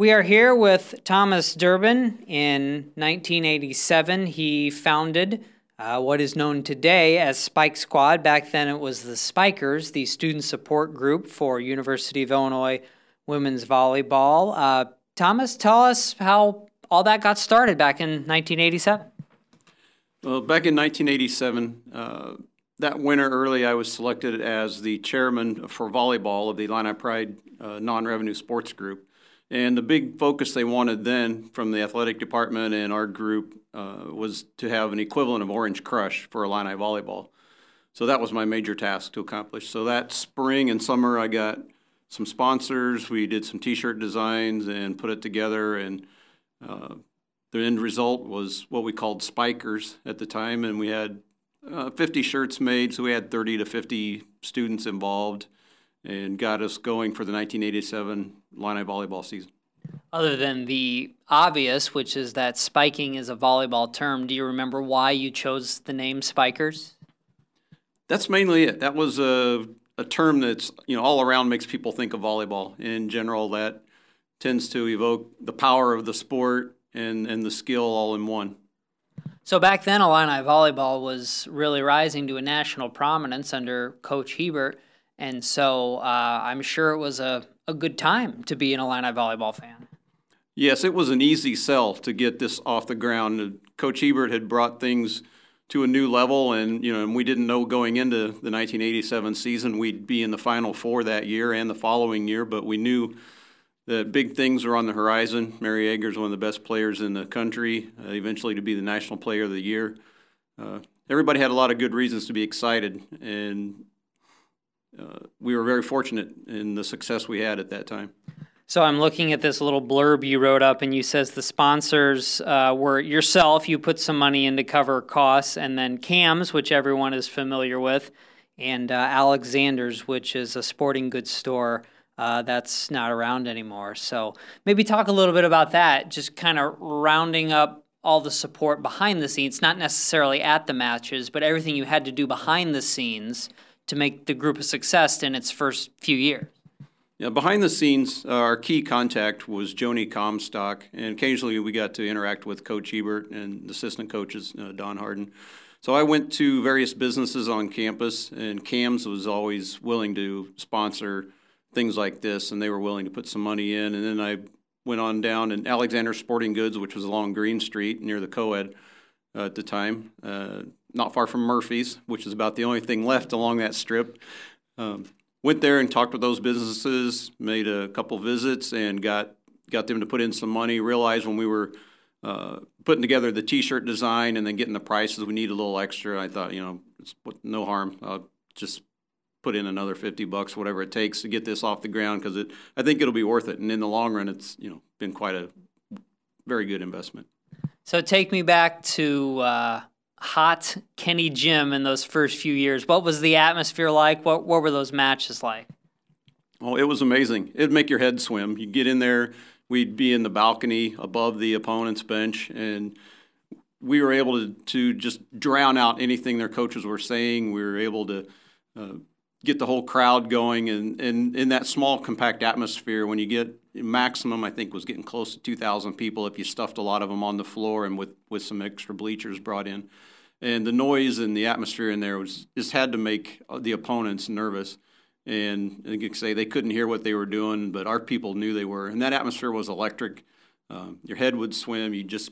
We are here with Thomas Durbin. In 1987, he founded uh, what is known today as Spike Squad. Back then, it was the Spikers, the student support group for University of Illinois women's volleyball. Uh, Thomas, tell us how all that got started back in 1987. Well, back in 1987, uh, that winter early, I was selected as the chairman for volleyball of the Illini Pride uh, non-revenue sports group. And the big focus they wanted then from the athletic department and our group uh, was to have an equivalent of Orange Crush for Illini volleyball. So that was my major task to accomplish. So that spring and summer, I got some sponsors. We did some T-shirt designs and put it together. And uh, the end result was what we called Spikers at the time, and we had uh, 50 shirts made. So we had 30 to 50 students involved and got us going for the 1987 Illini volleyball season. Other than the obvious, which is that spiking is a volleyball term, do you remember why you chose the name Spikers? That's mainly it. That was a, a term that's you know all around makes people think of volleyball. In general, that tends to evoke the power of the sport and, and the skill all in one. So back then, Illini volleyball was really rising to a national prominence under Coach Hebert. And so uh, I'm sure it was a, a good time to be an Illini volleyball fan. Yes, it was an easy sell to get this off the ground. Coach Hebert had brought things to a new level, and you know, and we didn't know going into the 1987 season we'd be in the Final Four that year and the following year, but we knew that big things were on the horizon. Mary Eggers, one of the best players in the country, uh, eventually to be the National Player of the Year. Uh, everybody had a lot of good reasons to be excited, and uh, we were very fortunate in the success we had at that time. So I'm looking at this little blurb you wrote up, and you says the sponsors uh, were yourself. You put some money in to cover costs, and then Cams, which everyone is familiar with, and uh, Alexander's, which is a sporting goods store uh, that's not around anymore. So maybe talk a little bit about that. Just kind of rounding up all the support behind the scenes, not necessarily at the matches, but everything you had to do behind the scenes to make the group a success in its first few years? Yeah, behind the scenes, uh, our key contact was Joni Comstock, and occasionally we got to interact with Coach Hebert and assistant coaches uh, Don Harden. So I went to various businesses on campus, and CAMS was always willing to sponsor things like this, and they were willing to put some money in. And then I went on down in Alexander Sporting Goods, which was along Green Street near the co-ed uh, at the time. Not far from Murphy's, which is about the only thing left along that strip. Um, went there and talked with those businesses, made a couple visits, and got got them to put in some money. Realized when we were uh, putting together the T-shirt design and then getting the prices, we need a little extra. I thought, you know, it's no harm. I'll just put in another fifty bucks, whatever it takes to get this off the ground, because it I think it'll be worth it. And in the long run, it's you know been quite a very good investment. So take me back to uh, hot Kenney Gym in those first few years. What was the atmosphere like? What what were those matches like? Oh, it was amazing. It'd make your head swim. You'd get in there, we'd be in the balcony above the opponent's bench, and we were able to, to just drown out anything their coaches were saying. We were able to uh, get the whole crowd going, and, and in that small, compact atmosphere, when you get maximum, I think was getting close to 2,000 people if you stuffed a lot of them on the floor and with, with some extra bleachers brought in and the noise and the atmosphere in there was just had to make the opponents nervous. And I could say they couldn't hear what they were doing, but our people knew they were. And that atmosphere was electric. Um, your head would swim. You'd just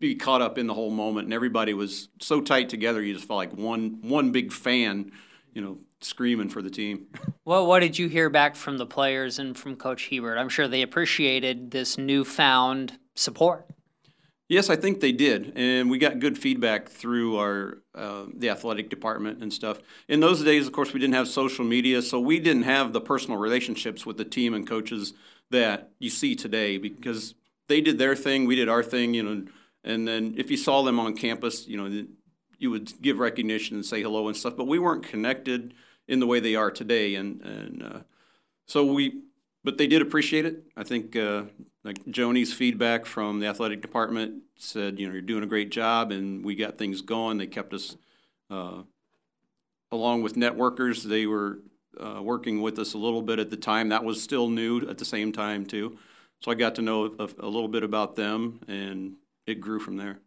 be caught up in the whole moment, and everybody was so tight together. You just felt like one one big fan, you know, screaming for the team. Well, what did you hear back from the players and from Coach Hebert? I'm sure they appreciated this newfound support. Yes, I think they did, and we got good feedback through our uh, the athletic department and stuff. In those days, of course, we didn't have social media, so we didn't have the personal relationships with the team and coaches that you see today because they did their thing, we did our thing, you know. And then if you saw them on campus, you know, you would give recognition and say hello and stuff. But we weren't connected in the way they are today, and and uh, so we but they did appreciate it. I think uh, like Joni's feedback from the athletic department said, you know, you're doing a great job, and we got things going. They kept us, uh, along with networkers, they were uh, working with us a little bit at the time. That was still new at the same time too. so I got to know a, a little bit about them, and it grew from there.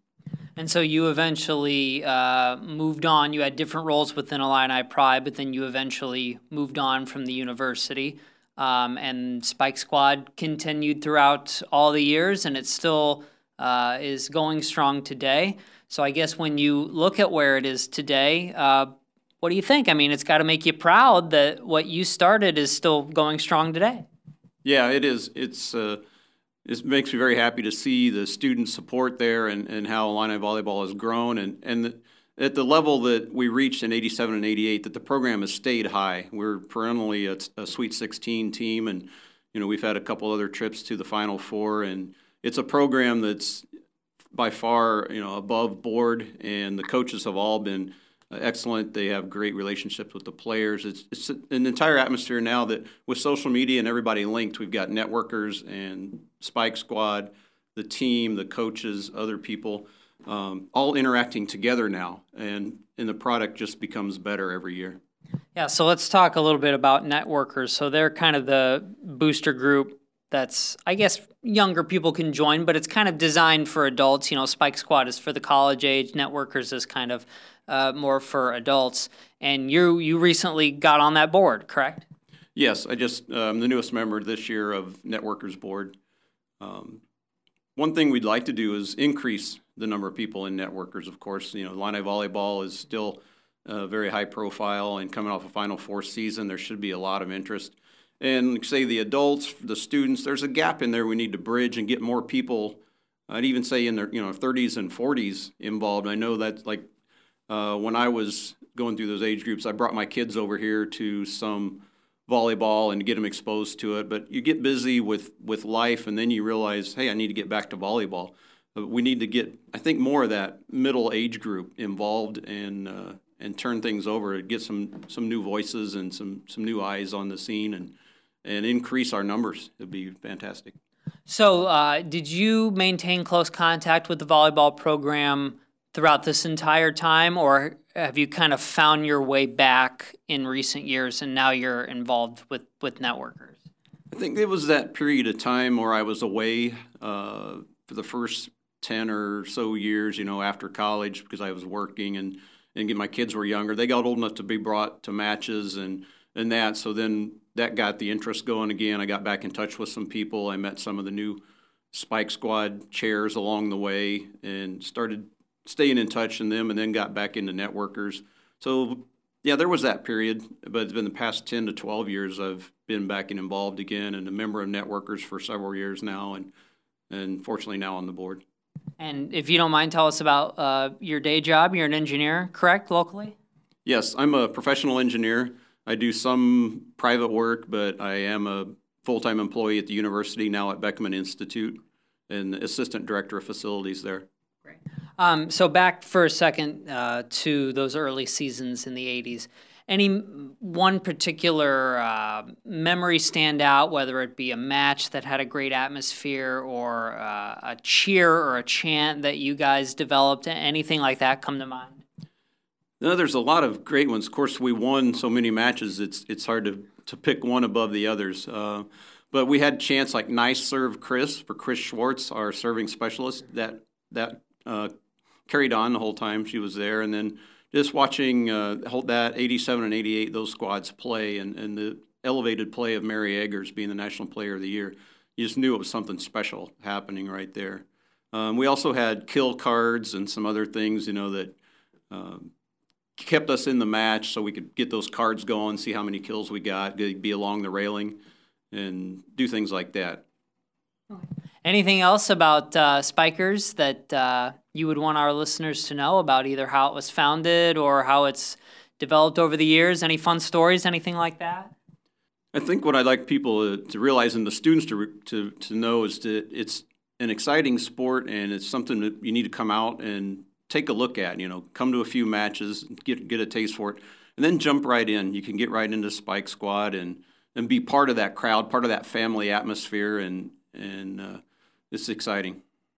And so you eventually uh, moved on. You had different roles within Illini Pride, but then you eventually moved on from the university. Um, and Spike Squad continued throughout all the years, and it still uh, is going strong today. So I guess when you look at where it is today, uh, what do you think? I mean, it's got to make you proud that what you started is still going strong today. Yeah, it is. It's uh, it makes me very happy to see the student support there and, and how Illini volleyball has grown and and the, at the level that we reached in 87 and 88 that the program has stayed high. We're perennially a, a Sweet 16 team and you know we've had a couple other trips to the Final Four and it's a program that's by far you know above board and the coaches have all been excellent. They have great relationships with the players. It's, it's an entire atmosphere now that with social media and everybody linked, we've got networkers and Spike Squad, the team, the coaches, other people, um, all interacting together now, and and the product just becomes better every year. Yeah, so let's talk a little bit about networkers. So they're kind of the booster group that's I guess younger people can join, but it's kind of designed for adults. You know, Spike Squad is for the college age, networkers is kind of uh, more for adults. And you you recently got on that board, correct? Yes, I just I'm um, the newest member this year of Networkers Board. Um, one thing we'd like to do is increase the number of people in networkers. Of course, you know, Illini volleyball is still uh, very high profile, and coming off a Final Four season, there should be a lot of interest. And say the adults, the students, there's a gap in there we need to bridge and get more people. I'd even say in their you know 30s and 40s involved. I know that like uh, when I was going through those age groups, I brought my kids over here to some volleyball and get them exposed to it. But you get busy with, with life, and then you realize, hey, I need to get back to volleyball. But we need to get, I think, more of that middle age group involved and uh, and turn things over, get some some new voices and some some new eyes on the scene, and and increase our numbers. It'd be fantastic. So, uh, did you maintain close contact with the volleyball program throughout this entire time, or have you kind of found your way back in recent years and now you're involved with, with networkers? I think it was that period of time where I was away uh, for the first 10 or so years, you know, after college because I was working and, and my kids were younger. They got old enough to be brought to matches and, and that. So then that got the interest going again. I got back in touch with some people. I met some of the new Spike Squad chairs along the way and started staying in touch in them and then got back into networkers. So yeah, there was that period, but it's been the past 10 to 12 years I've been back and involved again and a member of networkers for several years now and and fortunately now on the board. And if you don't mind, tell us about uh, your day job. You're an engineer, correct, locally? Yes, I'm a professional engineer. I do some private work, but I am a full-time employee at the university now at Beckman Institute and assistant director of facilities there. Um, so back for a second uh, to those early seasons in the '80s. Any one particular uh, memory stand out, whether it be a match that had a great atmosphere or uh, a cheer or a chant that you guys developed? Anything like that come to mind? No, there's a lot of great ones. Of course, we won so many matches; it's it's hard to to pick one above the others. Uh, but we had chants like "Nice serve, Chris" for Chris Schwartz, our serving specialist. That that uh, carried on the whole time she was there, and then just watching uh, that 87 and 88 those squads play and, and the elevated play of Mary Eggers being the National Player of the Year, you just knew it was something special happening right there. Um, we also had kill cards and some other things, you know, that um, kept us in the match so we could get those cards going, see how many kills we got, be along the railing, and do things like that. Anything else about uh, Spikers that uh, you would want our listeners to know about either how it was founded or how it's developed over the years? Any fun stories, anything like that? I think what I'd like people to, realize and the students to, to, to know is that it's an exciting sport and it's something that you need to come out and take a look at. You know, come to a few matches, get, get a taste for it, and then jump right in. You can get right into Spike Squad and, and be part of that crowd, part of that family atmosphere, and, and uh, it's exciting.